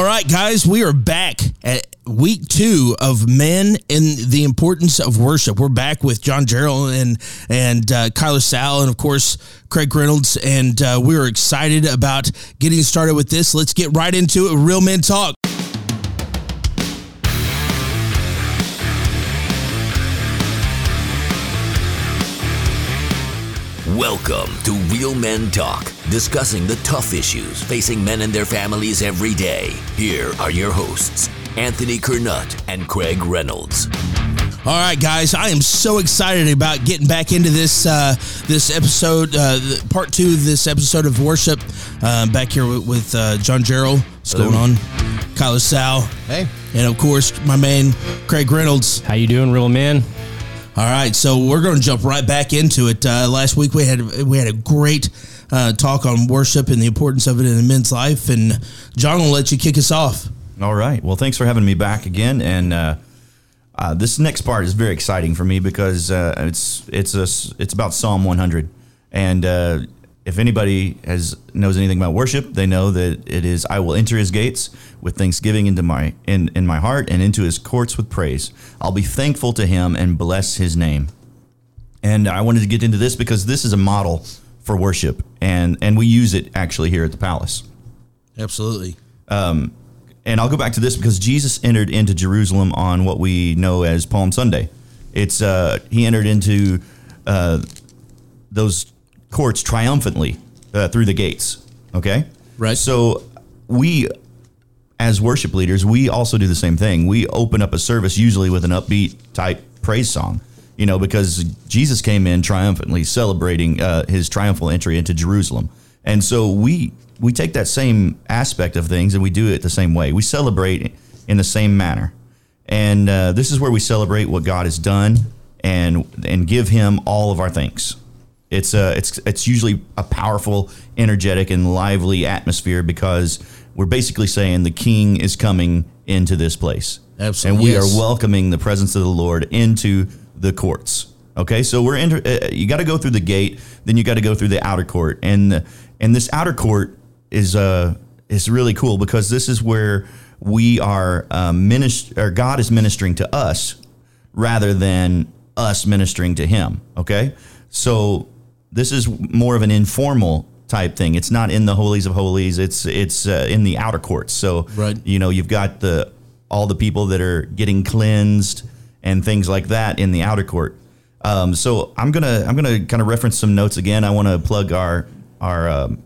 All right, guys, we are back at week two of Men and the Importance of Worship. We're back with John Jarrell and and uh, Kyler Sowell, and of course Craig Reynolds, and uh, we are excited about getting started with this. Let's get right into it. Real Men Talk. Welcome to Real Men Talk, discussing the tough issues facing men and their families every day. Here are your hosts, Anthony Kernut and Craig Reynolds. All right, guys, I am so excited about getting back into this uh, this episode, uh, part two of this episode of worship. Uh, back here with, with uh, John Jarrell. What's going on? Kyle Sowell. Hey. And of course, my man Craig Reynolds. How you doing, real man? All right, so we're going to jump right back into it. Uh, last week we had we had a great uh, talk on worship and the importance of it in a men's life, and John will let you kick us off. All right. Well, thanks for having me back again. And uh, uh, this next part is very exciting for me because uh, it's it's a, it's about Psalm 100. And uh, if anybody has knows anything about worship, they know that it is I will enter His gates with thanksgiving into my in in my heart and into His courts with praise. I'll be thankful to Him and bless His name. And I wanted to get into this because this is a model for worship, and and we use it actually here at the palace. Absolutely. And I'll go back to this because Jesus entered into Jerusalem on what we know as Palm Sunday. It's uh, he entered into uh, those courts triumphantly uh, through the gates. Okay, Right. So we, as worship leaders, we also do the same thing. We open up a service usually with an upbeat type praise song. You know, because Jesus came in triumphantly, celebrating uh, his triumphal entry into Jerusalem, and so we we take that same aspect of things and we do it the same way. We celebrate in the same manner, and uh, this is where we celebrate what God has done and and give Him all of our thanks. It's uh, it's it's usually a powerful, energetic, and lively atmosphere because we're basically saying the King is coming into this place, Absolutely, and we yes. are welcoming the presence of the Lord into the courts. Okay, so we're enter, uh, you got to go through the gate, then you got to go through the outer court, and the, and this outer court is uh is really cool because this is where we are um, minist- or God is ministering to us rather than us ministering to Him. Okay, so this is more of an informal type thing. It's not in the holies of holies. It's it's uh, in the outer courts. So Right. you know you've got the all the people that are getting cleansed and things like that in the outer court. Um, so I'm gonna I'm gonna kind of reference some notes again. I want to plug our our um,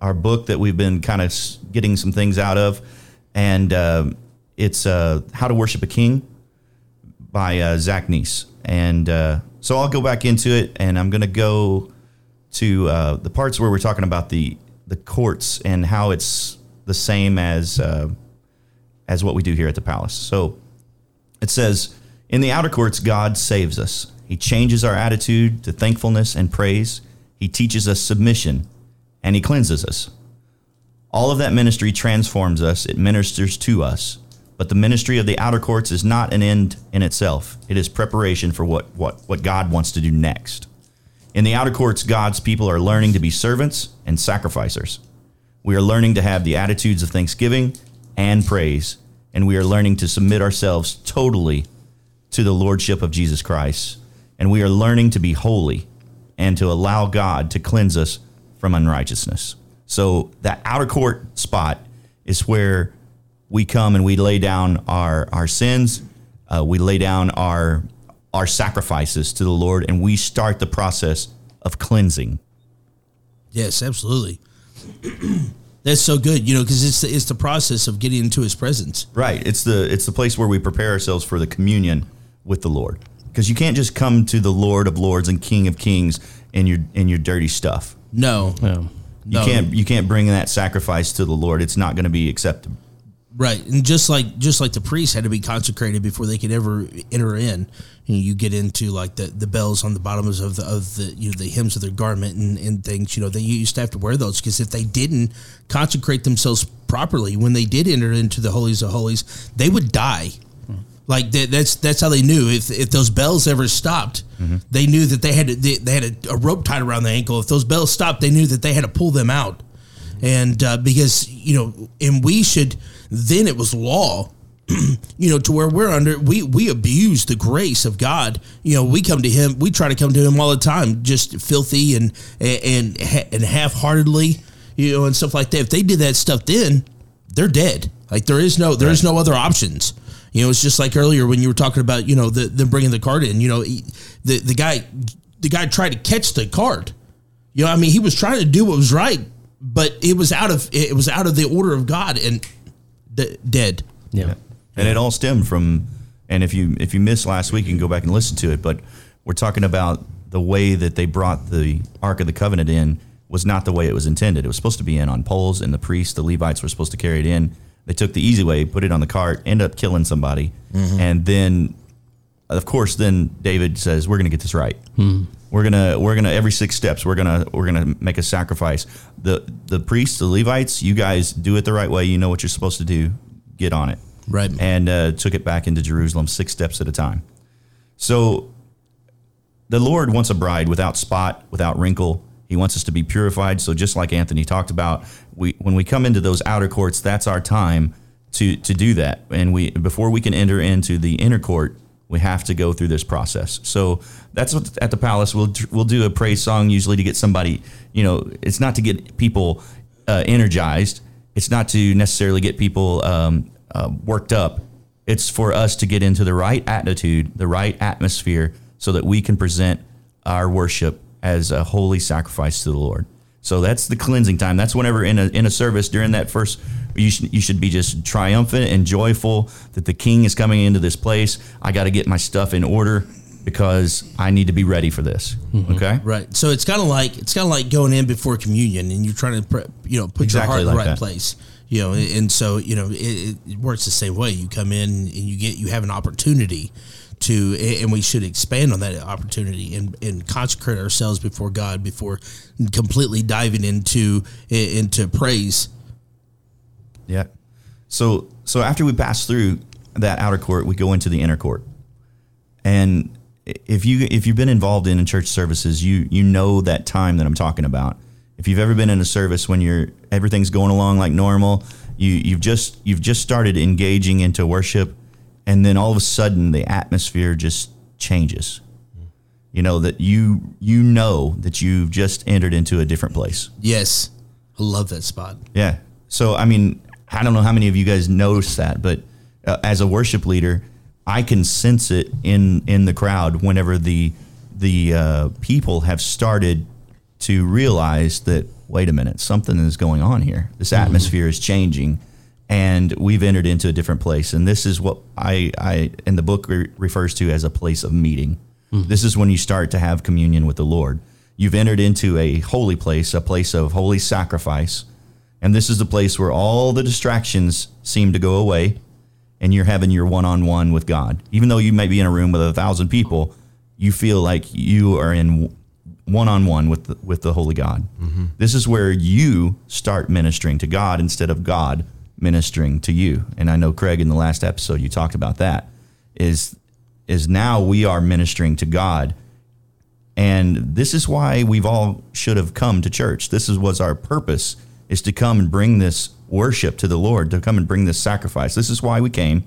our book that we've been kind of getting some things out of, and um it's uh, How to Worship a King by uh, Zach Neese. And uh, so I'll go back into it, and I'm gonna go to uh, the parts where we're talking about the the courts and how it's the same as uh, as what we do here at the palace. So it says, In the outer courts, God saves us. He changes our attitude to thankfulness and praise. He teaches us submission and He cleanses us. All of that ministry transforms us, it ministers to us. But the ministry of the outer courts is not an end in itself, it is preparation for what, what, what God wants to do next. In the outer courts, God's people are learning to be servants and sacrificers. We are learning to have the attitudes of thanksgiving and praise, and we are learning to submit ourselves totally to the lordship of Jesus Christ. And we are learning to be holy and to allow God to cleanse us from unrighteousness. So that outer court spot is where we come and we lay down our our sins, uh, we lay down our our sacrifices to the Lord, and we start the process of cleansing. Yes, absolutely. That's so good, you know, because it's the, it's the process of getting into His presence. Right. It's the it's the place where we prepare ourselves for the communion with the Lord. Because you can't just come to the Lord of Lords and King of Kings in your in your dirty stuff. No, No. You No. can't you can't bring that sacrifice to the Lord. It's not going to be accepted. Right, and just like just like the priests had to be consecrated before they could ever enter in, you, know, you get into like the, the bells on the bottoms of the of the you know the hems of their garment and, and things. You know they used to have to wear those because if they didn't consecrate themselves properly when they did enter into the holies of holies, they would die. Like that, that's that's how they knew if if those bells ever stopped, they knew that they had to, they, they had a, a rope tied around the ankle. If those bells stopped, they knew that they had to pull them out and uh, because you know, and we should then it was law you know, to where we're under, we we abuse the grace of God. You know, we come to Him, we try to come to Him all the time, just filthy and and and half heartedly, you know, and stuff like that. If they did that stuff, then they're dead. Like there is no there is no other options. You know, it's just like earlier when you were talking about you know the them bringing the card in. You know, the the guy the guy tried to catch the card. You know, I mean, he was trying to do what was right, but it was out of it was out of the order of God and d- dead. Yeah. yeah and it all stemmed from. And if you if you missed last week, you can go back and listen to it. But we're talking about the way that they brought the Ark of the Covenant in was not the way it was intended. It was supposed to be in on poles, and the priests, the Levites, were supposed to carry it in. They took the easy way, put it on the cart, end up killing somebody, mm-hmm. and then, of course, then David says, "We're going to get this right. Mm-hmm. We're gonna we're gonna every six steps we're gonna we're gonna make a sacrifice. The the priests, the Levites, you guys do it the right way. You know what you're supposed to do. Get on it." right? And uh, took it back into Jerusalem six steps at a time. So the Lord wants a bride without spot, without wrinkle. He wants us to be purified. So just like Anthony talked about, we when we come into those outer courts, that's our time to to do that. And we before we can enter into the inner court, we have to go through this process. So that's what at the palace we'll we'll do a praise song usually to get somebody. You know, it's not to get people uh, energized. It's not to necessarily get people um, uh, worked up. It's for us to get into the right attitude, the right atmosphere, so that we can present our worship as a holy sacrifice to the Lord. So that's the cleansing time. That's whenever in a in a service during that first, you should you should be just triumphant and joyful that the King is coming into this place. I got to get my stuff in order because I need to be ready for this. Mm-hmm. Okay, right. So it's kind of like it's kind of like going in before communion, and you're trying to you know put exactly your heart in the right that. place you know and so you know it, it, works the same way you come in and you get you have an opportunity to and we should expand on that opportunity and, and consecrate ourselves before god before completely diving into into praise. Yeah. So so after we pass through that outer court we go into the inner court. And if you if you've been involved in church services you you know that time that i'm talking about. If you've ever been in a service when you're everything's going along like normal, you you've just you've just started engaging into worship, and then all of a sudden the atmosphere just changes. You know that you you know that you've just entered into a different place. Yes, I love that spot. Yeah. So I mean, I don't know how many of you guys notice that, but uh, as a worship leader, I can sense it in in the crowd whenever the the uh, people have started to realize that wait a minute, something is going on here. This mm-hmm. atmosphere mm-hmm. is changing, and we've entered into a different place. And this is what I, I in the book re- refers to as a place of meeting. Mm-hmm. This is when you start to have communion with the Lord. You've entered into a holy place, a place of holy sacrifice, and this is the place where all the distractions seem to go away, and you're having your one-on-one with God. Even though you may be in a room with a thousand people, you feel like you are in one on one with the, with the Holy God. Mm-hmm. This is where you start ministering to God instead of God ministering to you. And I know Craig in the last episode you talked about that. Is is now we are ministering to God. And this is why we've all should have come to church. This is was our purpose is to come and bring this worship to the Lord, to come and bring this sacrifice. This is why we came.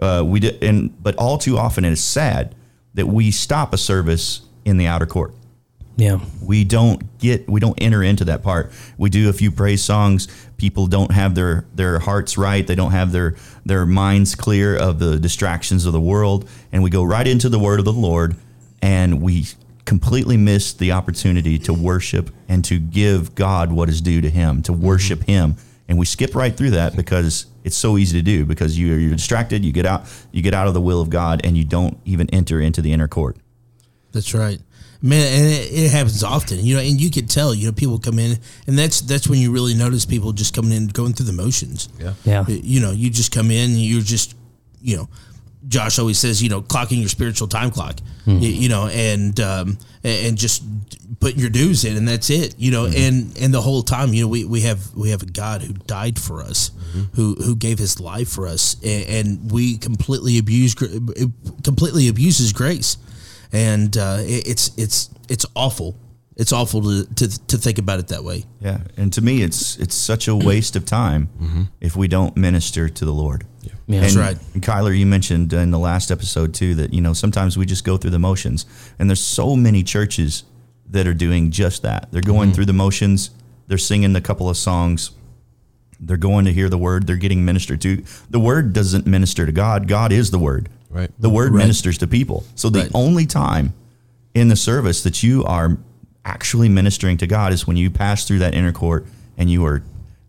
Uh, we did, and but all too often it is sad that we stop a service in the outer court. Yeah. We don't get we don't enter into that part. We do a few praise songs. People don't have their their hearts right. They don't have their their minds clear of the distractions of the world and we go right into the word of the Lord and we completely miss the opportunity to worship and to give God what is due to him, to worship mm-hmm. him. And we skip right through that because it's so easy to do because you're, you're distracted, you get out you get out of the will of God and you don't even enter into the inner court. That's right man, and it, it, happens often, you know, and you could tell, you know, people come in, and that's that's when you really notice people just coming in, going through the motions. Yeah, yeah. You know, you just come in, and you're just, you know, Josh always says, you know, clocking your spiritual time clock, mm-hmm. you, you, know, and um, and just putting your dues in, and that's it, you know, mm-hmm. and and the whole time, you know, we, we have we have a God who died for us, mm-hmm. who who gave His life for us, and, and we completely abuse completely abuses grace and uh, it, it's it's it's awful. It's awful to, to to think about it that way. Yeah, and to me, it's it's such a waste of time if we don't minister to the Lord. Yeah. And, That's right. and Kyler, you mentioned in the last episode too that you know sometimes we just go through the motions, and there's so many churches that are doing just that. They're going through the motions. They're singing a couple of songs. They're going to hear the word. They're getting ministered to. The word doesn't minister to God. God is the word. Right. The word Right. ministers to people. So the Right. only time in the service that you are actually ministering to God is when you pass through that inner court and you are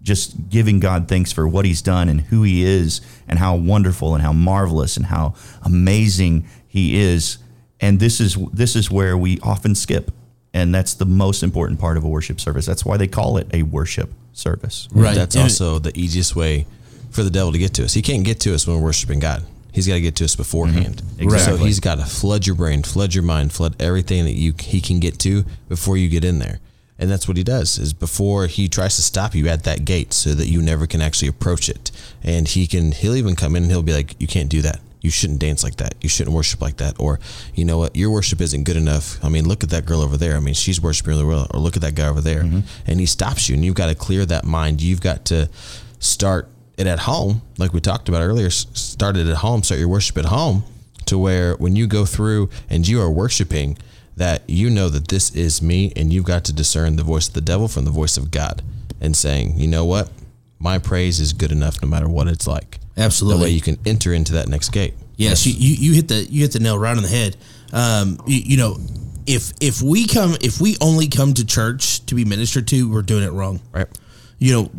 just giving God thanks for what he's done and who he is and how wonderful and how marvelous and how amazing he is. And this is this is where we often skip. And that's the most important part of a worship service. That's why they call it a worship service. Right. That's And- also the easiest way for the devil to get to us. He can't get to us when we're worshiping God. He's got to get to us beforehand. Mm-hmm. Exactly. So he's got to flood your brain, flood your mind, flood everything that you he can get to before you get in there. And that's what he does is before he tries to stop you at that gate so that you never can actually approach it. And he can he'll even come in and he'll be like, You can't do that. You shouldn't dance like that. You shouldn't worship like that. Or, you know what, your worship isn't good enough. I mean, look at that girl over there. I mean, she's worshiping really well. Or look at that guy over there. And he stops you and you've got to clear that mind. You've got to start it at home, like we talked about earlier. Start it at home, start your worship at home to where when you go through and you are worshiping, that you know that this is me and you've got to discern the voice of the devil from the voice of God and saying, you know what? My praise is good enough no matter what it's like. Absolutely. That way you can enter into that next gate. Yes, You, you you hit the you hit the nail right on the head. Um, you, you know, if if we come if we only come to church to be ministered to, we're doing it wrong. Right. You know,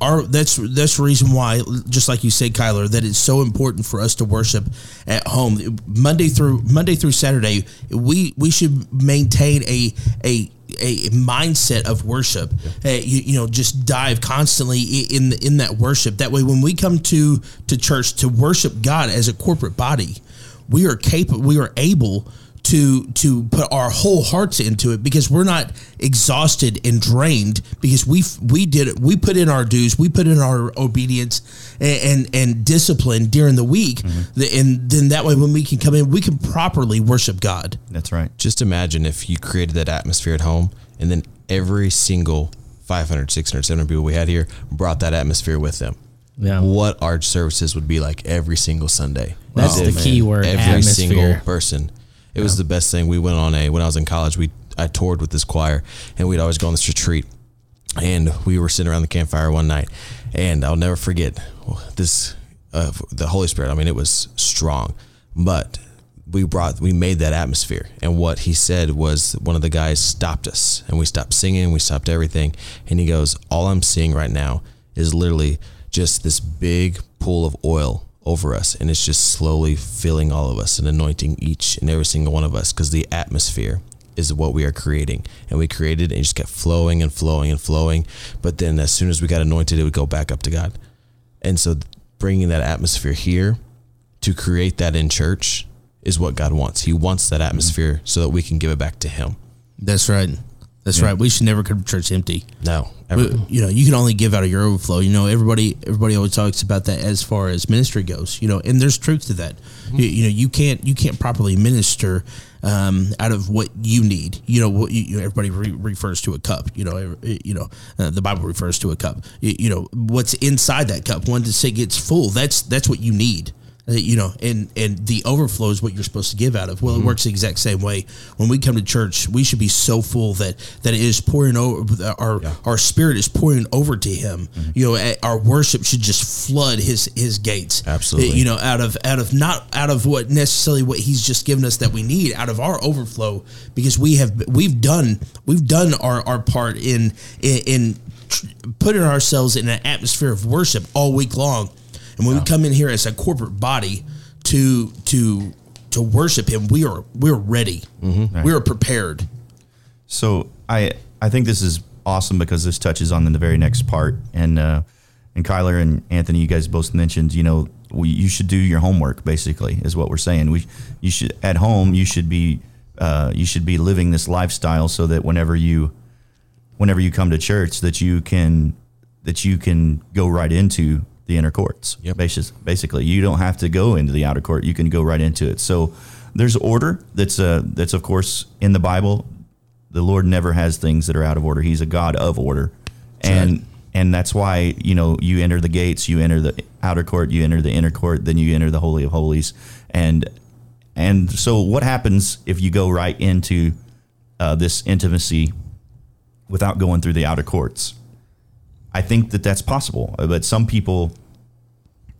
our that's that's the reason why, just like you said, Kyler, that it's so important for us to worship at home Monday through Monday through Saturday. We we should maintain a a a mindset of worship. Uh, you, you know, just dive constantly in the, in that worship. That way, when we come to to church to worship God as a corporate body, we are capable. We are able to to put our whole hearts into it because we're not exhausted and drained because we we did it. We put in our dues. We put in our obedience and and, and discipline during the week, mm-hmm. The- and then that way when we can come in, we can properly worship God. That's right. Just imagine if you created that atmosphere at home and then every single 500, 600, 700 people we had here brought that atmosphere with them. Yeah. What our services would be like every single Sunday. That's Oh, the man. key word, Every atmosphere. single person. It was the best thing. We went on a, when I was in college, we, I toured with this choir and we'd always go on this retreat. And we were sitting around the campfire one night and I'll never forget this uh, the Holy Spirit. I mean it was strong but we brought we made that atmosphere. And what he said was one of the guys stopped us and we stopped singing we stopped everything. And he goes all I'm seeing right now is literally just this big pool of oil over us and it's just slowly filling all of us and anointing each and every single one of us because the atmosphere is what we are creating. And we created it and it just kept flowing and flowing and flowing. But then as soon as we got anointed, it would go back up to God. And so bringing that atmosphere here to create that in church is what God wants. He wants that mm-hmm. atmosphere so that we can give it back to Him. That's right. That's right. We should never come to church empty. No, ever. But, you know, you can only give out of your overflow. You know, everybody everybody always talks about that as far as ministry goes. You know, and there's truth to that. You, you know, you can't you can't properly minister um, out of what you need. You know, what you, you know, everybody re- refers to a cup. You know, every- you know, uh, the Bible refers to a cup. You, you know, what's inside that cup. Once it gets full, that's that's what you need. You know, and and the overflow is what you're supposed to give out of. Well, it mm-hmm. works the exact same way. When we come to church, we should be so full that that it is pouring over. Our our spirit is pouring over to Him. Mm-hmm. You know, our worship should just flood His His gates. Absolutely. You know, out of out of not out of what necessarily what He's just given us that we need, out of our overflow, because we have we've done we've done our our part in in. in tr- putting ourselves in an atmosphere of worship all week long and when we come in here as a corporate body to to to worship him we are we're ready we are prepared So I I think this is awesome because this touches on the very next part, and uh, and Kyler and Anthony, you guys both mentioned, you know, we, you should do your homework. Basically, is what we're saying. We you should at home you should be uh, you should be living this lifestyle so that whenever you whenever you come to church that you can that you can go right into the inner courts. Yep. Basis- Basically, you don't have to go into the outer court. You can go right into it. So there's order that's uh, that's of course in the Bible The Lord never has things that are out of order. He's a God of order, and right. and that's why you know you enter the gates, you enter the outer court, you enter the inner court, then you enter the holy of holies, and and so what happens if you go right into uh, this intimacy without going through the outer courts? I think that that's possible, but some people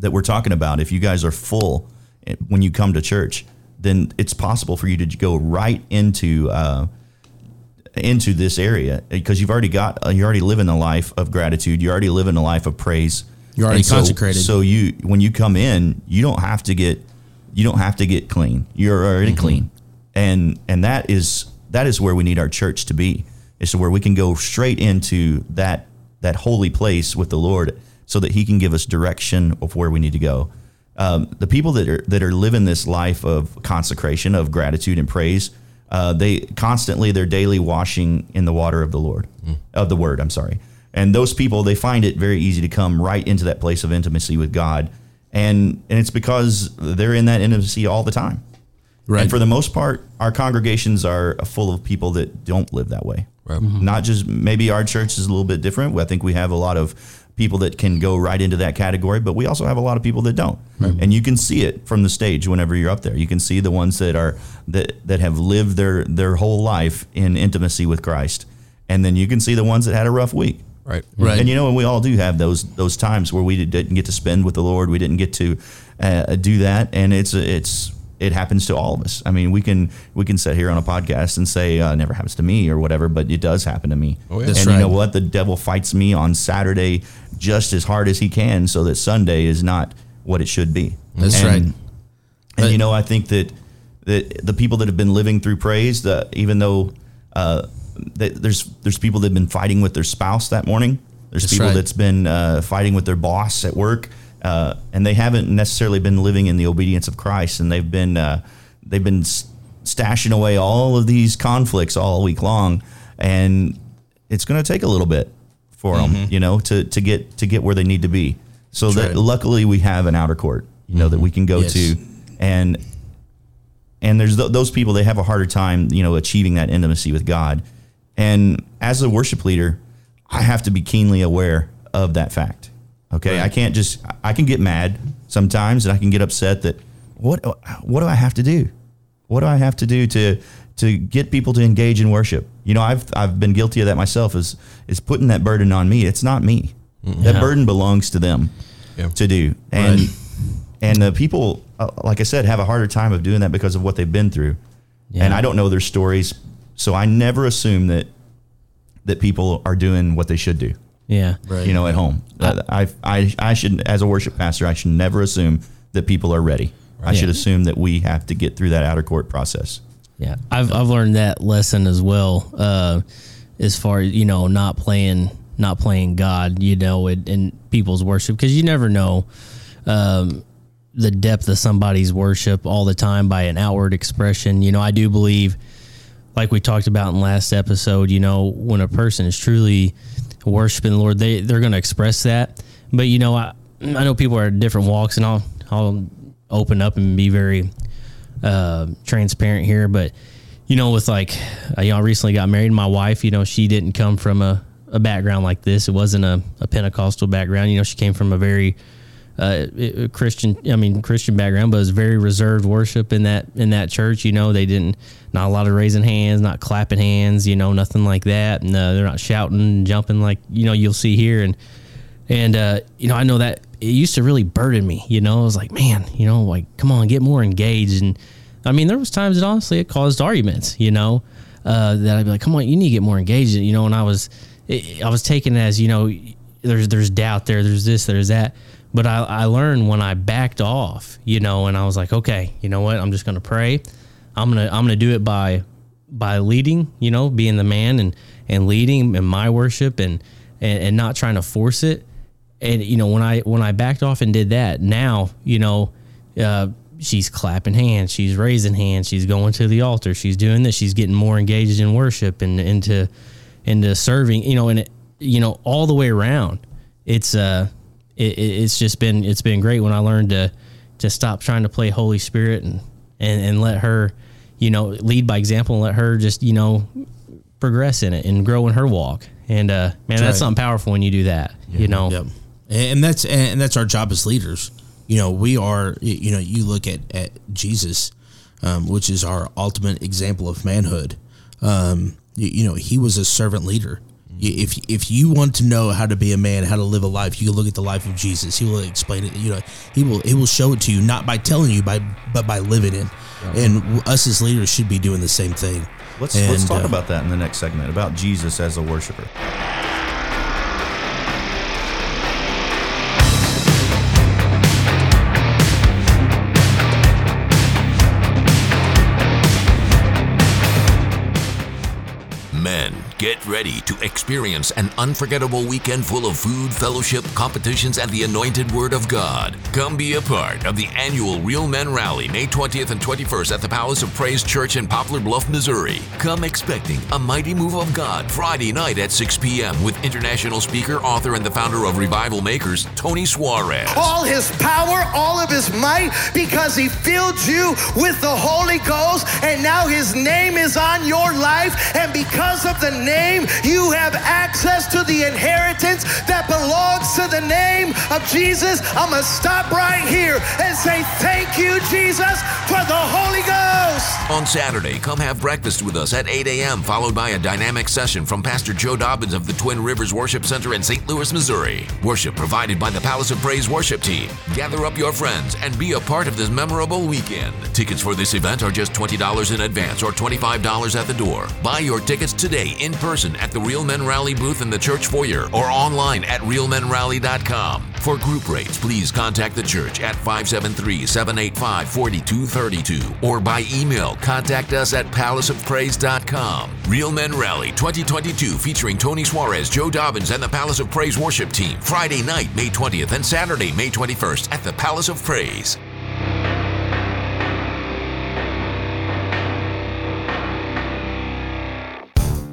that we're talking about, if you guys are full eh, when you come to church, then it's possible for you to go right into uh, into this area because you've already got uh, you're already living a life of gratitude. You're already living a life of praise. You're already And so- consecrated. So you when you come in, you don't have to get you don't have to get clean. You're already clean, and and that is that is where we need our church to be. Is where we can go straight into that that holy place with the Lord, so that He can give us direction of where we need to go. Um, the people that are that are living this life of consecration, of gratitude and praise, uh, they constantly they're daily washing in the water of the Lord, of the Word. I'm sorry, and those people they find it very easy to come right into that place of intimacy with God, and and it's because they're in that intimacy all the time. Right. And for the most part, our congregations are full of people that don't live that way. Right. Not just maybe our church is a little bit different. I think we have a lot of people that can go right into that category, but we also have a lot of people that don't. And you can see it from the stage whenever you're up there. You can see the ones that are that that have lived their their whole life in intimacy with Christ. And then you can see the ones that had a rough week. Right. Right. And you know, and we all do have those those times where we didn't get to spend with the Lord. We didn't get to uh, do that, and it's it's it happens to all of us. I mean, we can we can sit here on a podcast and say uh, it never happens to me or whatever, but it does happen to me. Oh, yeah. And That's you know what? The devil fights me on Saturday just as hard as he can, so that Sunday is not what it should be. That's And- right. And But- you know, I think that that the people that have been living through praise, the, even though uh, that there's there's people that have been fighting with their spouse that morning. There's That's people right. that's been uh, fighting with their boss at work, uh, and they haven't necessarily been living in the obedience of Christ, and they've been uh, they've been stashing away all of these conflicts all week long, and it's going to take a little bit for them, you know, to to get to get where they need to be. So Mm-hmm. That luckily we have an outer court, you know, that we can go Yes. to, and and there's th- those people they have a harder time you know achieving that intimacy with god and as a worship leader i have to be keenly aware of that fact okay i can't just i can get mad sometimes and i can get upset that what what do i have to do? What do i have to do to to get people to engage in worship? You know i've i've been guilty of that myself is is putting that burden on me. It's not me. That Yeah. burden belongs to them Yeah. to do. And Right. and the people uh, like i said have a harder time of doing that because of what they've been through. Yeah. and i don't know their stories so i never assume that that people are doing what they should do Yeah. Right. you know at home I, I i should as a worship pastor i should never assume that people are ready i should assume that we have to get through that outer court process Yeah, I've I've learned that lesson as well. Uh, as far as you know, not playing not playing God, you know, in, in people's worship because you never know um, the depth of somebody's worship all the time by an outward expression. You know, I do believe, like we talked about in last episode, you know, when a person is truly worshiping the Lord, they they're going to express that. But you know, I I know people are at different walks, and I'll I'll open up and be very uh, transparent here, but you know, with like, you know, I recently got married. My wife, you know, she didn't come from a, a background like this. It wasn't a, a Pentecostal background. You know, she came from a very uh, Christian, I mean, Christian background, but it was very reserved worship in that in that church. You know, they didn't not a lot of raising hands, not clapping hands. You know, nothing like that. And uh, they're not shouting, and jumping like you know you'll see here. And and uh, you know, I know that it used to really burden me. You know, I was like, man, you know, like come on, get more engaged. And I mean, there was times that honestly it caused arguments. You know, uh, that I'd be like, come on, you need to get more engaged. You know, and I was, it, I was taken as you know, there's there's doubt there, there's this, there's that. But I, I learned when I backed off, you know, and I was like, okay, you know what, I'm just gonna pray. I'm gonna I'm gonna do it by by leading, you know, being the man and and leading in my worship and and, and not trying to force it. And you know, when I when I backed off and did that, now you know, uh, she's clapping hands, she's raising hands, she's going to the altar, she's doing this, she's getting more engaged in worship and into into serving, you know, and it, you know all the way around. It's uh, it, it- it's just been it's been great when I learned to to stop trying to play Holy Spirit and and and let her, you know, lead by example and let her just you know progress in it and grow in her walk. And uh, man, that's right. something powerful when you do that. You know, Yep. And that's and that's our job as leaders. You know, we are. You know, you look at at Jesus, um, which is our ultimate example of manhood. Um, you, you know, he was a servant leader. If if you want to know how to be a man, how to live a life, you can look at the life of Jesus. He will explain it. You know, he will he will show it to you not by telling you, by but by living it. And us as leaders should be doing the same thing. Let's let's talk uh, about that in the next segment about Jesus as a worshiper. Get ready to experience an unforgettable weekend full of food, fellowship, competitions, and the anointed Word of God. Come be a part of the annual Real Men Rally, May 20th and 21st at the Palace of Praise Church in Poplar Bluff, Missouri. Come expecting a mighty move of God Friday night at 6 p.m. with international speaker, author, and the founder of Revival Makers, Tony Suarez. all his power, all of his might, because he filled you with the Holy Ghost, and now his name is on your life. And because of the name, you have access to the inheritance that belongs to the name of Jesus. I'm going to stop right here and say, Thank you, Jesus, for the Holy Ghost. On Saturday, come have breakfast with us at 8 a.m., followed by a dynamic session from Pastor Joe Dobbins of the Twin Rivers Worship Center in St. Louis, Missouri. Worship provided by the Palace of Praise worship team. Gather up your friends and be a part of this memorable weekend. Tickets for this event are just $20 in advance or $25 at the door. Buy your tickets today in person at the Real Men Rally booth in the church foyer or online at realmenrally.com. For group rates, please contact the church at 573 785 4232 or by email contact us at palaceofpraise.com. Real Men Rally 2022 featuring Tony Suarez, Joe Dobbins, and the Palace of Praise worship team. Friday night, May 20th and Saturday, May 21st at the Palace of Praise.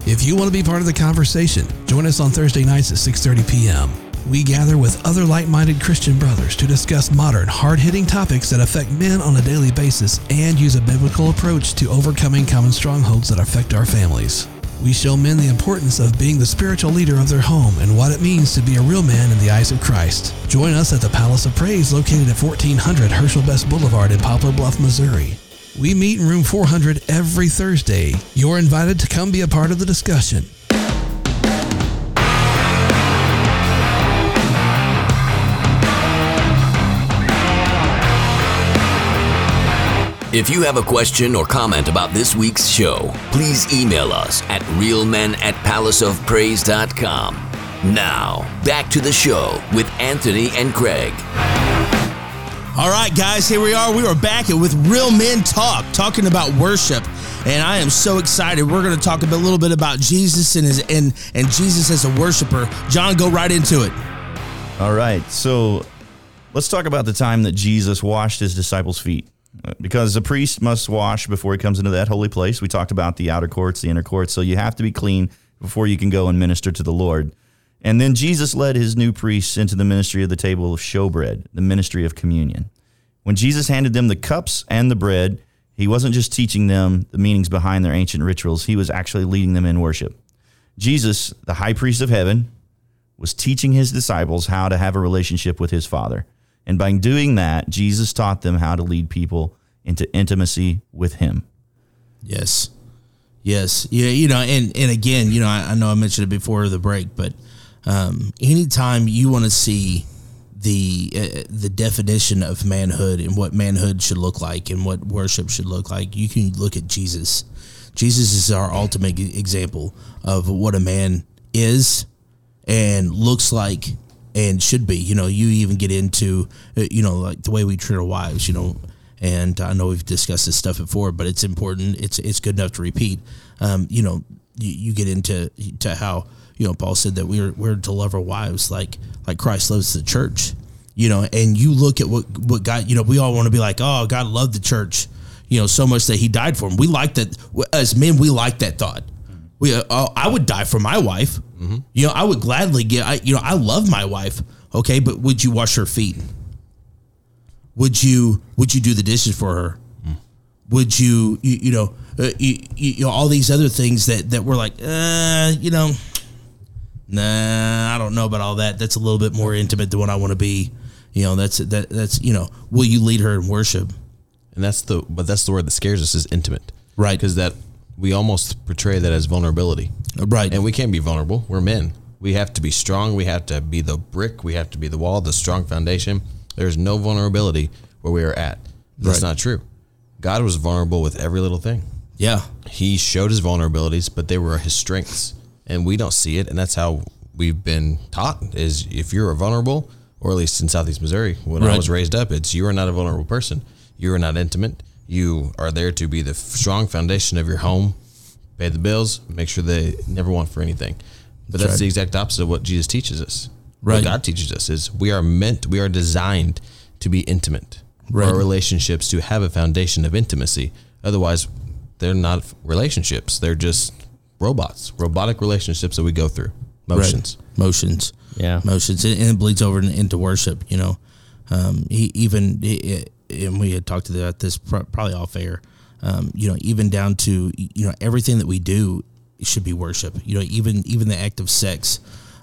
If you want to be part of the conversation, join us on Thursday nights at 6:30 p.m. We gather with other like-minded Christian brothers to discuss modern, hard-hitting topics that affect men on a daily basis and use a biblical approach to overcoming common strongholds that affect our families. We show men the importance of being the spiritual leader of their home and what it means to be a real man in the eyes of Christ. Join us at the Palace of Praise located at 1400 Herschel Best Boulevard in Poplar Bluff, Missouri. We meet in room 400 every Thursday. You're invited to come be a part of the discussion. If you have a question or comment about this week's show, please email us at realmen at palaceofpraise.com. Now, back to the show with Anthony and Craig. All right, guys, here we are. We are back with Real Men Talk, talking about worship, and I am so excited. We're going to talk a little bit about Jesus and his and and Jesus as a worshiper. John, go right into it. All right. So let's talk about the time that Jesus washed his disciples' feet. Because a priest must wash before he comes into that holy place. We talked about the outer courts, the inner courts. So you have to be clean before you can go and minister to the Lord. And then Jesus led his new priests into the ministry of the table of showbread, the ministry of communion. When Jesus handed them the cups and the bread, he wasn't just teaching them the meanings behind their ancient rituals, he was actually leading them in worship. Jesus, the high priest of heaven, was teaching his disciples how to have a relationship with his Father. And by doing that, Jesus taught them how to lead people into intimacy with him. Yes, yes, yeah. You know, and and again, you know, I, I know I mentioned it before the break, but um, anytime you want to see the uh, the definition of manhood and what manhood should look like and what worship should look like, you can look at Jesus. Jesus is our ultimate example of what a man is and looks like and should be. You know, you even get into uh, you know like the way we treat our wives. You know, and I know we've discussed this stuff before, but it's important. It's it's good enough to repeat. Um, you know, you, you get into to how you know Paul said that we're we're to love our wives like like Christ loves the church. You know, and you look at what what God. You know, we all want to be like, oh, God loved the church. You know, so much that He died for them. We like that as men. We like that thought. We, uh, I would die for my wife. You know, I would gladly get. I, you know, I love my wife. Okay, but would you wash her feet? Would you Would you do the dishes for her? would you you, you know uh, you, you know all these other things that that were like uh you know nah I don't know about all that that's a little bit more intimate than what I want to be you know that's that that's you know will you lead her in worship And that's the but that's the word that scares us is intimate. Right. Because that we almost portray that as vulnerability. right And we can't be vulnerable. We're men. We have to be strong. We have to be the brick. We have to be the wall, the strong foundation. There's no vulnerability where we are at. That's Right. not true. God was vulnerable with every little thing. yeah He showed his vulnerabilities, but they were his strengths. And we don't see it. And that's how we've been taught is if you're a vulnerable, or at least in Southeast Missouri, when I was raised up, it's you are not a vulnerable person. You are not intimate. You are there to be the strong foundation of your home, pay the bills, make sure they never want for anything. But that's, right. the exact opposite of what Jesus teaches us. Right. What God teaches us is we are meant, we are designed to be intimate. For Right. our relationships to have a foundation of intimacy. Otherwise, they're not relationships. They're just robots, robotic relationships that we go through. Motions. Right. motions Yeah. motions and and it bleeds over into worship you know um, he, even i- i- and we had talked about this probably off air um, you know even down to you know everything that we do should be worship. You know even even the act of sex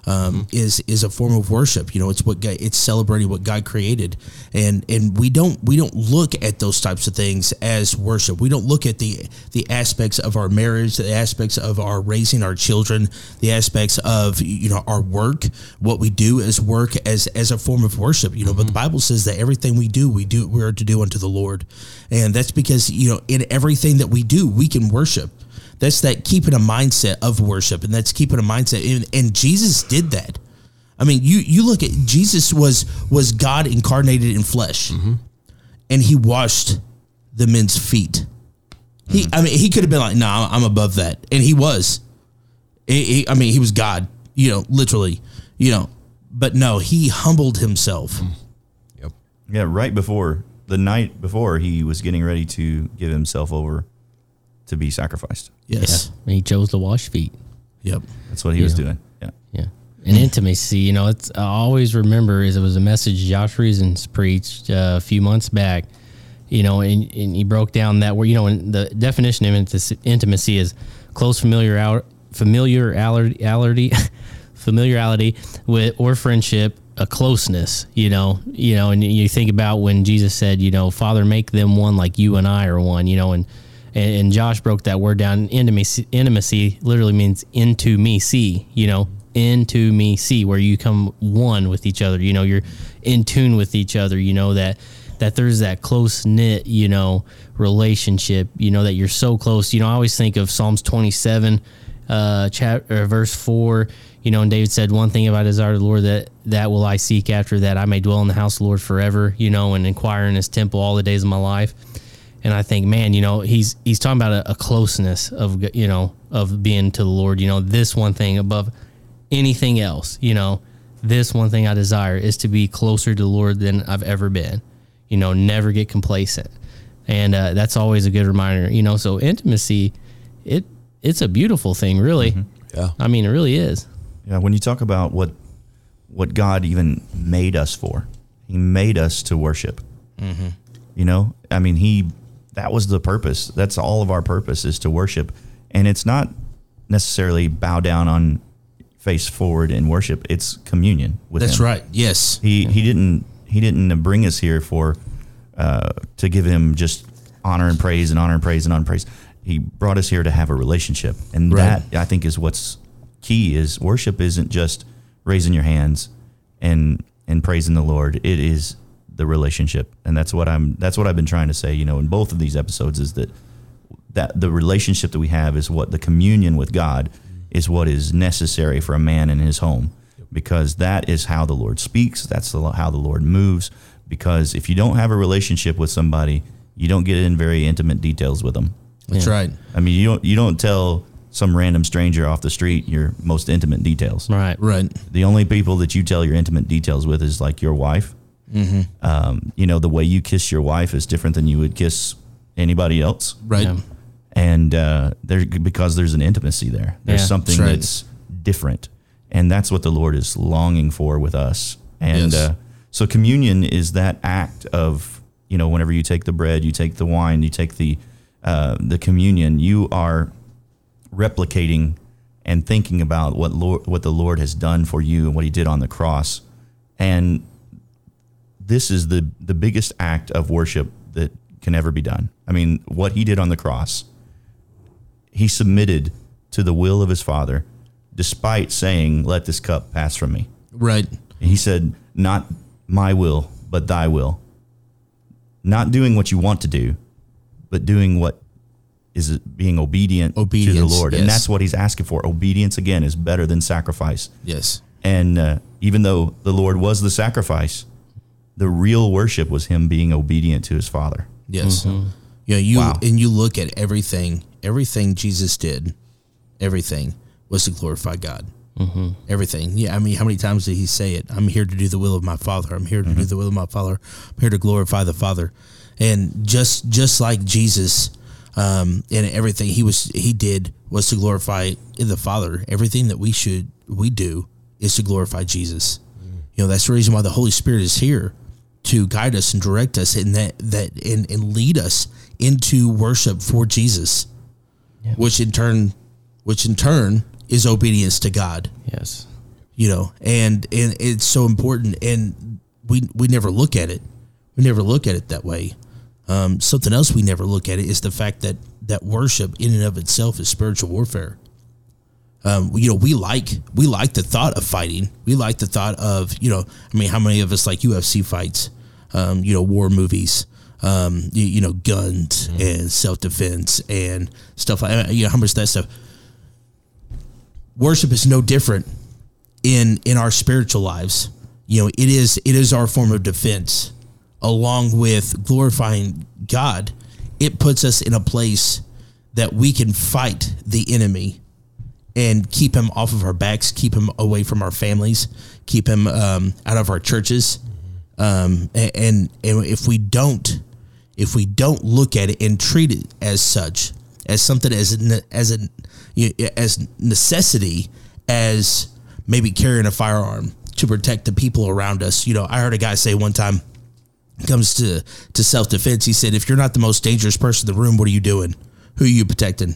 um, is is a form of worship. You know, it's what God, it's celebrating what God created, and and we don't we don't look at those types of things as worship. We don't look at the the aspects of our marriage, the aspects of our raising our children, the aspects of you know our work, what we do as work as as a form of worship. You know, but the Bible says that everything we do, we do we are to do unto the Lord, and that's because you know in everything that we do, we can worship that's that keeping a mindset of worship and that's keeping a mindset and, and jesus did that. I mean you you look at jesus was was god incarnated in flesh mm-hmm. and he washed the men's feet. He mm-hmm. i mean he could have been like no nah, i'm above that and he was. He- he- i mean he was god you know literally you know but no he humbled himself. Mm. Yep. Yeah, right before the night before he was getting ready to give himself over to be sacrificed. yes And he chose to wash feet. yep That's what he was doing. Yeah. Yeah. And intimacy, you know, it's I always remember is it was a message Josh Reasons preached uh, a few months back, you know, and, and he broke down that where, you know, and the definition of intimacy is close familiar familiarity, familiarity with or friendship, a closeness, you know, you know, and you think about when Jesus said, you know, Father, make them one like you and I are one, you know, and and, and Josh broke that word down. Intimacy, intimacy literally means into me, see, you know, into me, see, where you come one with each other. You know, you're in tune with each other. You know that that there's that close knit, you know, relationship. You know that you're so close. You know, I always think of Psalms 27, uh, chapter verse four. You know, and David said, "One thing if I desire the Lord, that that will I seek after, that I may dwell in the house of the Lord forever." You know, and inquire in His temple all the days of my life and I think, man, you know, he's he's talking about a, a closeness of you know of being to the Lord. You know, this one thing above anything else. You know, this one thing I desire is to be closer to the Lord than I've ever been. You know, never get complacent, and uh, that's always a good reminder. You know, so intimacy, it it's a beautiful thing, really. Yeah. I mean, it really is. Yeah, when you talk about what what God even made us for, He made us to worship. You know, I mean, He that was the purpose. That's all of our purpose is to worship, and it's not necessarily bow down on face forward in worship. It's communion with that's Him. right yes He he didn't he didn't bring us here for uh, to give him just honor and praise and honor and praise and honor and praise. He brought us here to have a relationship, and Right. that I think is what's key. Is worship isn't just raising your hands and and praising the Lord. It is the relationship, and that's what I'm. That's what I've been trying to say. You know, in both of these episodes, is that that the relationship that we have is what the communion with God is what is necessary for a man in his home because that is how the Lord speaks that's the, how the Lord moves because if you don't have a relationship with somebody you don't get in very intimate details with them that's Yeah. right I mean you don't you don't tell some random stranger off the street your most intimate details Right. right the only people that you tell your intimate details with is like your wife um, you know the way you kiss your wife is different than you would kiss anybody else right Yeah. and uh, there because there's an intimacy there. There's Yeah, something that's right. that's different, and that's what the Lord is longing for with us. And Yes. uh, so, communion is that act of you know, whenever you take the bread, you take the wine, you take the uh, the communion, you are replicating and thinking about what Lord, what the Lord has done for you and what He did on the cross, and this is the the biggest act of worship that can ever be done. I mean, what He did on the cross, He submitted to the will of His Father, despite saying, "Let this cup pass from me." Right. And He said, Not my will, but thy will. Not doing what you want to do, but doing what is being obedient to the Obedience, Lord. And that's what he's asking for. Obedience, again, is better than sacrifice. Yes. And uh, even though the Lord was the sacrifice, the real worship was him being obedient to his Father. Yes. You know, you Wow. and you look at everything, everything Jesus did, everything was to glorify God. Mm-hmm. Everything. Yeah. I mean, how many times did he say it? I'm here to do the will of my Father. I'm here to do the will of my Father. I'm here to glorify the Father. And just just like Jesus, um, and everything he was he did was to glorify the Father. Everything that we should we do is to glorify Jesus. You know, that's the reason why the Holy Spirit is here to guide us and direct us and that that and, and lead us into worship for Jesus. Which in turn which in turn is obedience to God. Yes. You know, and and it's so important and we we never look at it. We never look at it that way. Um, something else we never look at it is the fact that that worship in and of itself is spiritual warfare. Um, you know, we like we like the thought of fighting. We like the thought of you know, I mean, how many of us like UFC fights? Um, you know, war movies. Um, you, you know, guns and self defense and stuff like you know how much that stuff. Worship is no different in in our spiritual lives. You know, it is it is our form of defense, along with glorifying God. It puts us in a place that we can fight the enemy and keep him off of our backs, keep him away from our families, keep him um, out of our churches. Um, and and if we don't, if we don't look at it and treat it as such, as something as as a as necessity, as maybe carrying a firearm to protect the people around us. You know, I heard a guy say one time comes to to self defense. He said, "If you're not the most dangerous person in the room, what are you doing? Who are you protecting?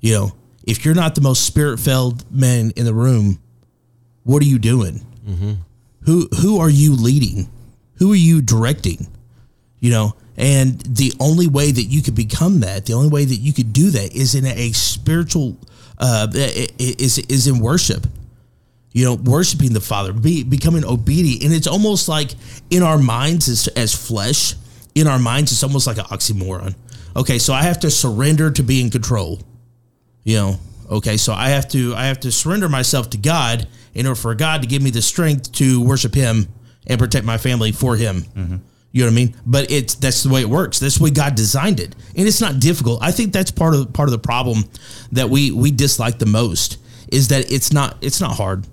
You know, if you're not the most spirit filled man in the room, what are you doing? Who who are you leading? Who are you directing? You know, and the only way that you could become that, the only way that you could do that, is in a spiritual, uh, is is in worship you know, worshiping the Father, be, becoming obedient. And it's almost like in our minds as, as flesh, in our minds, it's almost like an oxymoron. Okay, so I have to surrender to be in control. You know, okay, so I have to I have to surrender myself to God in order for God to give me the strength to worship Him and protect my family for Him. You know what I mean? But it's that's the way it works. That's the way God designed it, and it's not difficult. I think that's part of part of the problem that we we dislike the most is that it's not it's not hard.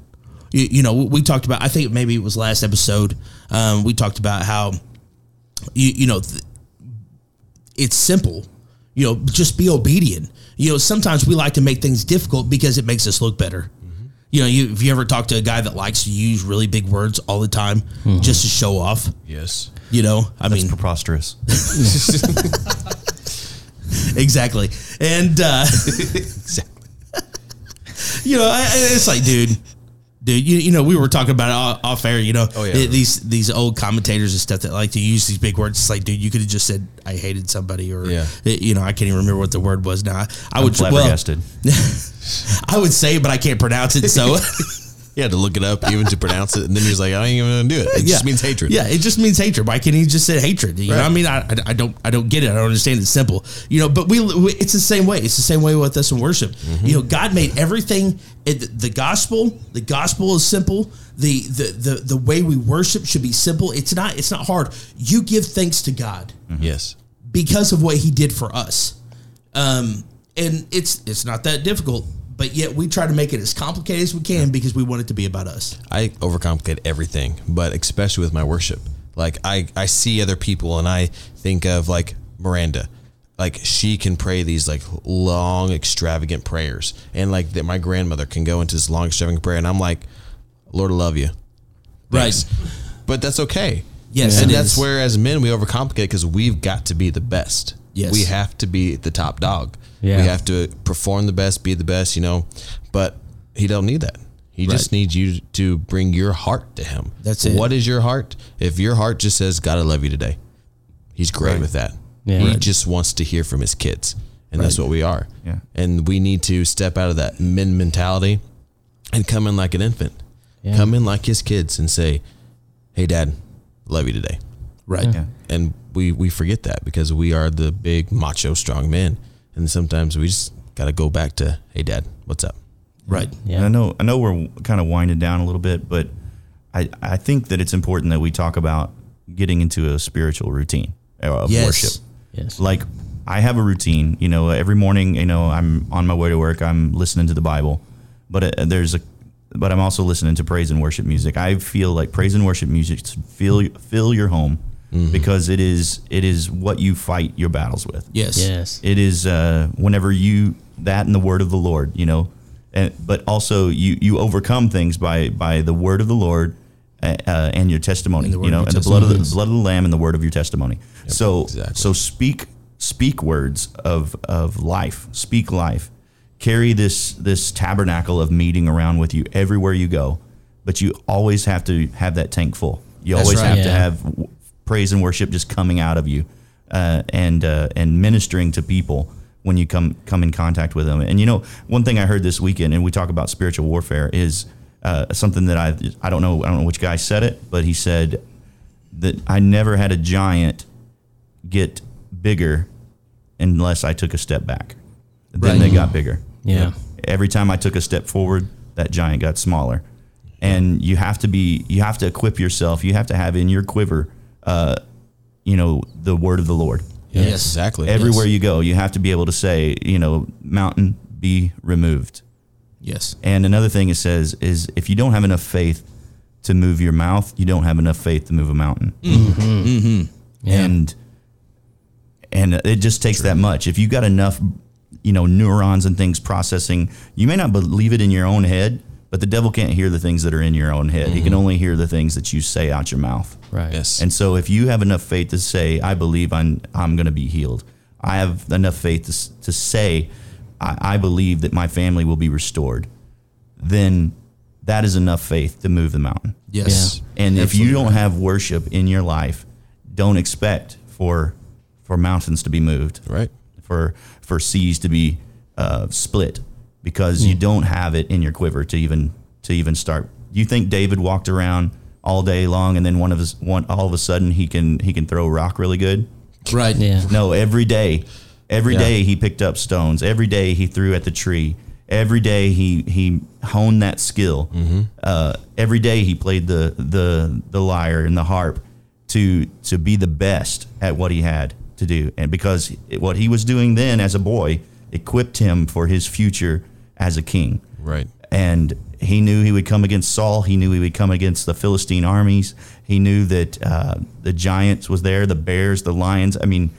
You, you know, we talked about. I think maybe it was last episode. Um, we talked about how you you know th- it's simple. You know, just be obedient. You know, sometimes we like to make things difficult because it makes us look better. You know, you, if you ever talk to a guy that likes to use really big words all the time just to show off, Yes. you know, I That's mean, preposterous. exactly. And uh, exactly. you know, I- it's like, dude, dude, you, you know, we were talking about it off, off air. You know, Oh, yeah. th- these these old commentators and stuff that like to use these big words. It's like, dude, you could have just said I hated somebody, or Yeah. you know, I can't even remember what the word was now. I, I would well, Flabbergasted. I would say, it, but I can't pronounce it. So You had to look it up even to pronounce it, and then you're like, I ain't even gonna do it. It just means hatred. Yeah, it just means hatred. Why can't he just say hatred? You know, Right. what I mean, I, I, don't, I don't get it. I don't understand. It's simple, you know. But we, we it's the same way. It's the same way with us in worship. Mm-hmm. You know, God made everything. The gospel, the gospel is simple. The, the the the way we worship should be simple. It's not. It's not hard. You give thanks to God Yes. because of what He did for us, um, and it's it's not that difficult. But yet we try to make it as complicated as we can because we want it to be about us. I overcomplicate everything, but especially with my worship. Like I, I see other people and I think of like Miranda. Like she can pray these like long, extravagant prayers. And like that my grandmother can go into this long, extravagant prayer and I'm like, Lord I love you. Thanks. But that's okay. Yes, And that's is. where as men we overcomplicate because we've got to be the best. Yes. We have to be the top dog. Yeah. We have to perform the best, be the best, you know. But he don't need that. He just needs you to bring your heart to him. That's it. What is your heart? If your heart just says, God, I love you today, he's great with that. Yeah. He Right. just wants to hear from his kids. And that's what we are. Yeah. And we need to step out of that men mentality and come in like an infant. Yeah. Come in like his kids and say, Hey, dad, love you today. Right. Yeah. And we, we forget that because we are the big macho strong men. And sometimes we just got to go back to, Hey, dad, what's up? Right. And Yeah. I know I know we're kind of winding down a little bit, but I I think that it's important that we talk about getting into a spiritual routine of Yes. worship. Yes. Like I have a routine, you know, every morning, you know, I'm on my way to work, I'm listening to the Bible, but uh, there's a but I'm also listening to praise and worship music. I feel like praise and worship music fill fill your home because it is it is what you fight your battles with. Yes. Yes. It is uh, whenever you that and the word of the Lord, you know, and, but also you you overcome things by by the word of the Lord uh, uh, and your testimony, And the you know, and the blood of the testimony. blood of the lamb and the word of your testimony. so exactly. so speak speak words of of life, speak life. Carry this this tabernacle of meeting around with you everywhere you go, but you always have to have that tank full. You That's always right. have to have w- praise and worship just coming out of you, uh, and uh, and ministering to people when you come come in contact with them. And you know, one thing I heard this weekend, and we talk about spiritual warfare, is uh, something that I I don't know I don't know which guy said it, but he said that I never had a giant get bigger unless I took a step back. Then Right. they got bigger. Yeah. Every time I took a step forward, that giant got smaller. And you have to be, you have to equip yourself. You have to have in your quiver, uh, you know, the word of the Lord. Yes, Yes. exactly. Everywhere you go, you have to be able to say, you know, mountain be removed. Yes. And another thing it says is if you don't have enough faith to move your mouth, you don't have enough faith to move a mountain. Yeah. And and it just takes that much. If you've got enough, you know, neurons and things processing, you may not believe it in your own head, but the devil can't hear the things that are in your own head. He can only hear the things that you say out your mouth. Right. Yes. And so if you have enough faith to say, I believe I'm, I'm going to be healed, I have enough faith to, to say, I, I believe that my family will be restored, then that is enough faith to move the mountain. Yes. And if you don't have worship in your life, don't expect for for mountains to be moved, right. for for seas to be uh, split, because you don't have it in your quiver to even to even start. You think David walked around all day long, and then one of his one all of a sudden he can he can throw a rock really good? Right. Yeah. No, every day, every Yeah. day he picked up stones. Every day he threw at the tree. Every day he he honed that skill. Uh, every day he played the the the lyre and the harp to to be the best at what he had to do. And because it- what he was doing then as a boy equipped him for his future as a king Right. and he knew he would come against Saul. He knew he would come against the Philistine armies. He knew that uh, the giants was there, the bears, the lions. I mean,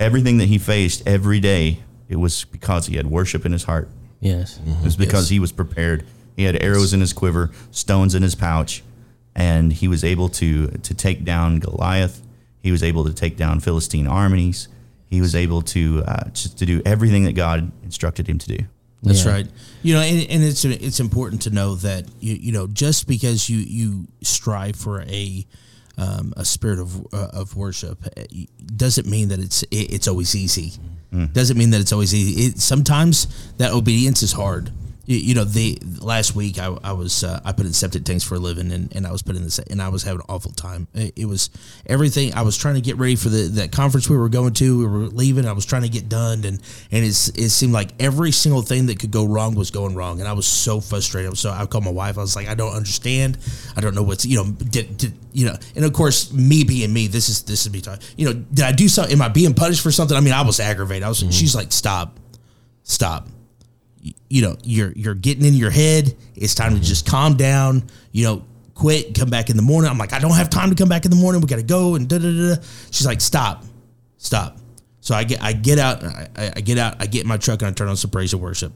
everything that he faced every day, it was because he had worship in his heart. Yes. It was because Yes. he was prepared. He had arrows in his quiver, stones in his pouch, and he was able to to take down Goliath. He was able to take down Philistine armies. He was able to uh, just to do everything that God instructed him to do. That's Yeah. right. You know, and, and it's it's important to know that you you know just because you you strive for a um, a spirit of uh, of worship uh, doesn't mean that it's it, it's always easy. Doesn't mean that it's always easy. It, sometimes that obedience is hard. You, you know, the last week I, I was uh, I put in septic tanks for a living, and, and I was putting this, and I was having an awful time. It, it was everything. I was trying to get ready for the that conference we were going to. We were leaving. I was trying to get done, and and it's, it seemed like every single thing that could go wrong was going wrong, and I was so frustrated. So I called my wife. I was like, I don't understand. I don't know what's you know did, did you know, and of course me being me, this is this is me talking. You know, did I do something? Am I being punished for something? I mean, I was aggravated. I was. She's like, stop, stop you know you're you're getting in your head. It's time to just calm down you know quit come back in the morning. I'm like i don't have time to come back in the morning. We gotta go and da da da she's like stop stop. So i get i get out I, I get out i get in my truck and i turn on some praise and worship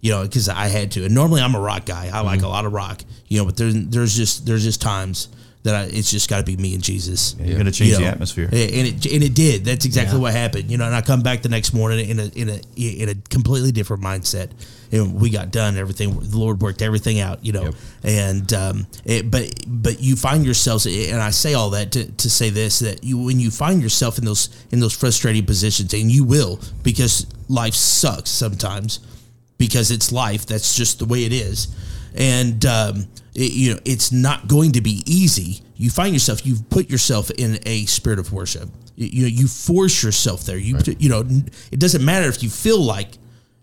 you know because i had to. And normally i'm a rock guy. I like mm-hmm. a lot of rock you know but there's there's just there's just times that I, it's just got to be me and Jesus. You're going to change You the know, atmosphere. and it and it did. That's exactly Yeah. what happened. You know, and I come back the next morning in a in a in a completely different mindset, and we got done everything. The Lord worked everything out. You know, Yep. and um, it, but but you find yourselves, and I say all that to, to say this that you when you find yourself in those in those frustrating positions, and you will because life sucks sometimes because it's life. That's just the way it is, and um, it, you know it's not going to be easy. You find yourself, you've put yourself in a spirit of worship. You, you know, you force yourself there. You you know, it doesn't matter if you feel like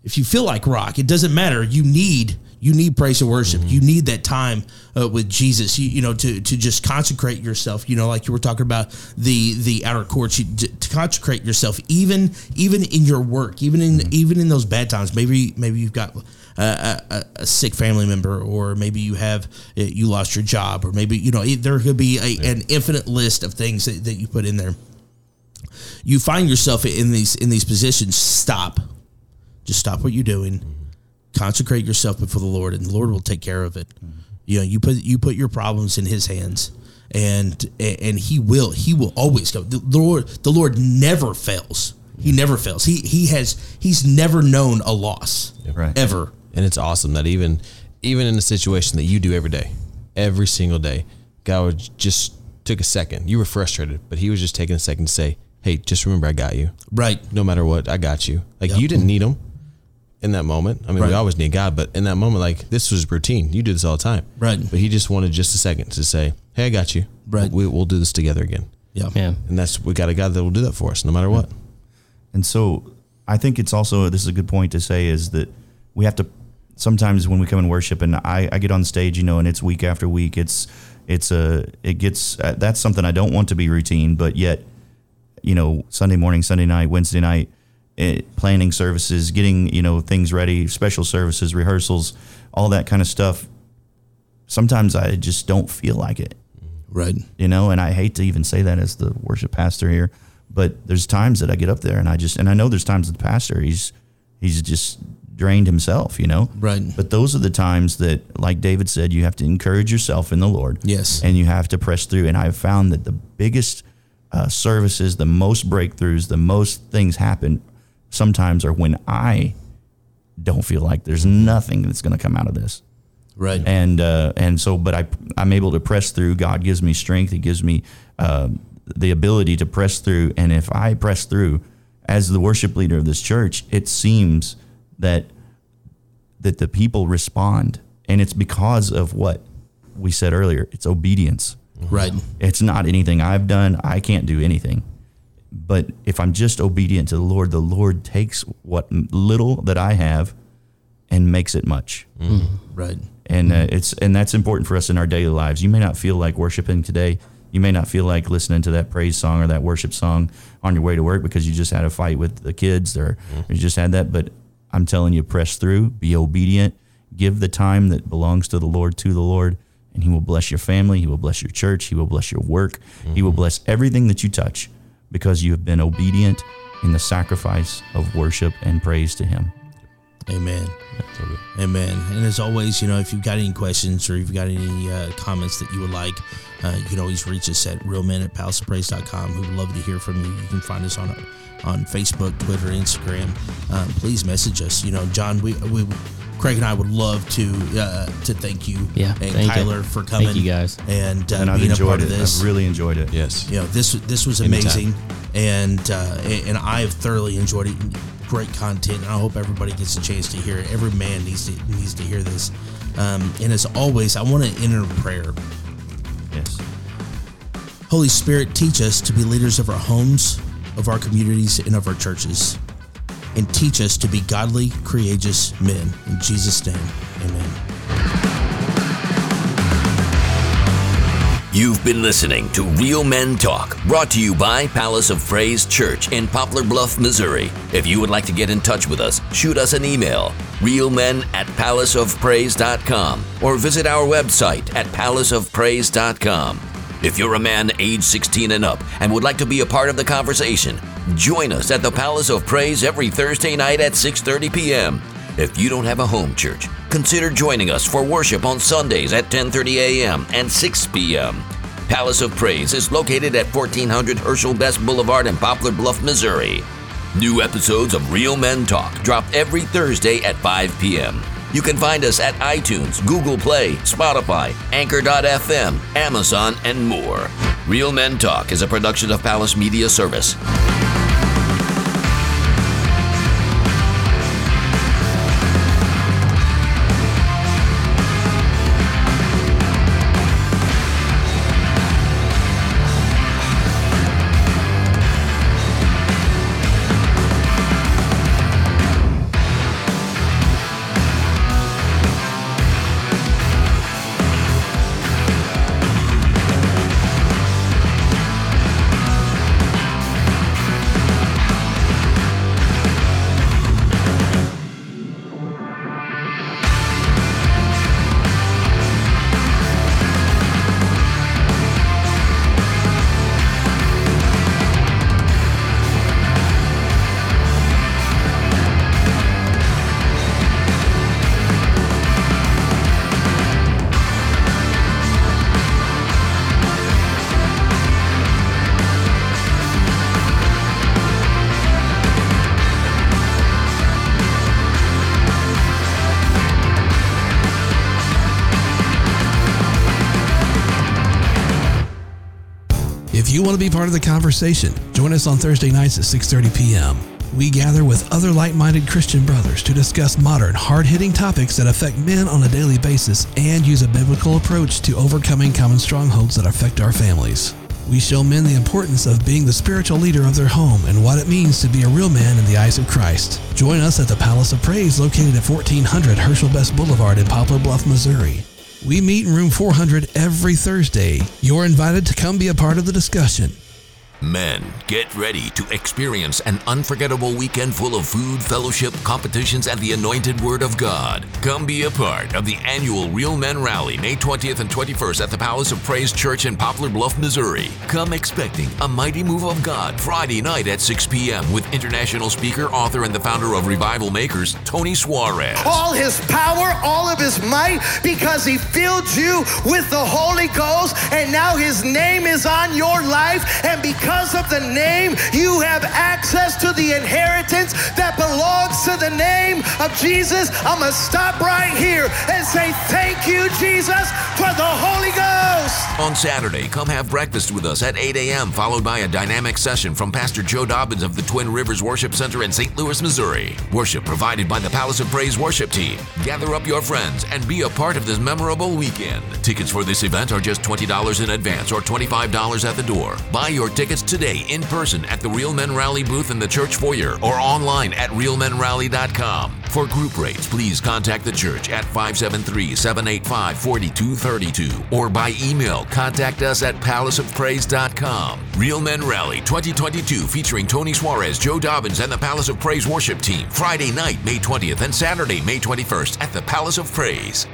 if you feel like rock. It doesn't matter. You need you need praise and worship. You need that time uh, with Jesus. You, you know to to just consecrate yourself. You know, like you were talking about the the outer courts. You, to, to consecrate yourself, even even in your work, even in even in those bad times. Maybe maybe you've got. A, a, a sick family member, or maybe you have uh, you lost your job, or maybe you know there could be a, an infinite list of things that, that you put in there. You find yourself in these in these positions. Stop, just stop what you're doing consecrate yourself before the Lord, and the Lord will take care of it. You know, you put you put your problems in His hands, and and He will He will always go. The Lord the Lord never fails. He never fails. He he has He's never known a loss Right. ever. And it's awesome that even even in a situation that you do every day, every single day, God would just took a second. You were frustrated, but he was just taking a second to say, Hey, just remember I got you. Right. No matter what, I got you. Like Yep. you didn't need him in that moment. I mean, Right. we always need God, but in that moment, like this was routine. You do this all the time. Right. But he just wanted just a second to say, Hey, I got you. Right. We, we'll do this together again. Yeah. Yeah. And that's, we got a God that will do that for us no matter what. And so I think it's also this is a good point to say is that we have to sometimes when we come and worship and I, I get on stage, you know, and it's week after week, it's it's a it gets uh, that's something I don't want to be routine, but yet you know Sunday morning, Sunday night, Wednesday night, eh, planning services, getting you know things ready, special services, rehearsals, all that kind of stuff. Sometimes I just don't feel like it Right. you know and i hate to even say that as the worship pastor here but there's times that i get up there and i just and i know there's times that the pastor he's he's just drained himself you know Right. but those are the times that like david said you have to encourage yourself in the lord Yes. and you have to press through and i've found that the biggest uh, services the most breakthroughs the most things happen sometimes are when i don't feel like there's nothing that's going to come out of this Right. and uh, and so but I I'm able to press through. God gives me strength. He gives me uh, the ability to press through. And if I press through as the worship leader of this church, it seems that that the people respond, and it's because of what we said earlier. It's obedience. right. It's not anything I've done. I can't do anything. But if I'm just obedient to the Lord, the Lord takes what little that I have and makes it much Right. and uh, it's and that's important for us in our daily lives. You may not feel like worshiping today. You may not feel like listening to that praise song or that worship song on your way to work because you just had a fight with the kids or you just had that. But I'm telling you, press through, be obedient, give the time that belongs to the Lord to the Lord, and He will bless your family. He will bless your church. He will bless your work. He will bless everything that you touch because you have been obedient in the sacrifice of worship and praise to Him. Amen. Amen. And as always, you know, if you've got any questions or you've got any uh, comments that you would like, uh, you can always reach us at realmen at palaceofpraise.com. We would love to hear from you. You can find us on on Facebook, Twitter, Instagram. Um, please message us. You know, John, we, we Craig and I would love to uh, to thank you Yeah, and thank you. For coming. Thank you, guys. And, uh, And being a part it. of this I've really enjoyed it. Yes. you know this this was Anytime. amazing and uh, and I have thoroughly enjoyed it great content and I hope everybody gets a chance to hear it every man needs to needs to hear this um, and as always I want to enter prayer Yes. Holy Spirit teach us to be leaders of our homes of our communities and of our churches. And teach us to be godly courageous men. In Jesus name amen You've been listening to Real Men Talk, brought to you by Palace of Praise Church in Poplar Bluff, Missouri. If you would like to get in touch with us, shoot us an email, realmen at palaceofpraise.com, or visit our website at palaceofpraise.com. If you're a man age 16 and up and would like to be a part of the conversation, join us at the Palace of Praise every Thursday night at 6:30 p.m. If you don't have a home church, consider joining us for worship on Sundays at 10:30 a.m. and 6 p.m. Palace of Praise is located at 1400 Herschel Best Boulevard in Poplar Bluff, Missouri. New episodes of Real Men Talk drop every Thursday at 5 p.m. You can find us at iTunes, Google Play, Spotify, Anchor.fm, Amazon, and more. Real Men Talk is a production of Palace Media Service. Want to be part of the conversation, join us on Thursday nights at 6:30 p.m. We gather with other like-minded Christian brothers to discuss modern, hard-hitting topics that affect men on a daily basis and use a biblical approach to overcoming common strongholds that affect our families. We show men the importance of being the spiritual leader of their home and what it means to be a real man in the eyes of Christ. Join us at the Palace of Praise located at 1400 Herschel Best Boulevard in Poplar Bluff, Missouri. We meet in room 400 every Thursday. You're invited to come be a part of the discussion. Men, get ready to experience an unforgettable weekend full of food, fellowship, competitions, and the anointed Word of God. Come be a part of the annual Real Men Rally, May 20th and 21st at the Palace of Praise Church in Poplar Bluff, Missouri. Come expecting a mighty move of God Friday night at 6 p.m. with international speaker, author, and the founder of Revival Makers, Tony Suarez. all his power, all of his might, because he filled you with the Holy Ghost, and now his name is on your life, and because of the name, you have access to the inheritance that belongs to the name of Jesus. I'm gonna stop right here and say thank you, Jesus, for the Holy Ghost. On Saturday, come have breakfast with us at 8 a.m., followed by a dynamic session from Pastor Joe Dobbins of the Twin Rivers Worship Center in St. Louis, Missouri. Worship provided by the Palace of Praise worship team. Gather up your friends and be a part of this memorable weekend. Tickets for this event are just $20 in advance or $25 at the door. Buy your tickets today in person at the Real Men Rally booth in the church foyer or online at realmenrally.com. For group rates, please contact the church at 573 785 4232 or by email contact us at palaceofpraise.com. Real Men Rally 2022 featuring Tony Suarez, Joe Dobbins, and the Palace of Praise worship team. Friday night, May 20th and Saturday, May 21st at the Palace of Praise.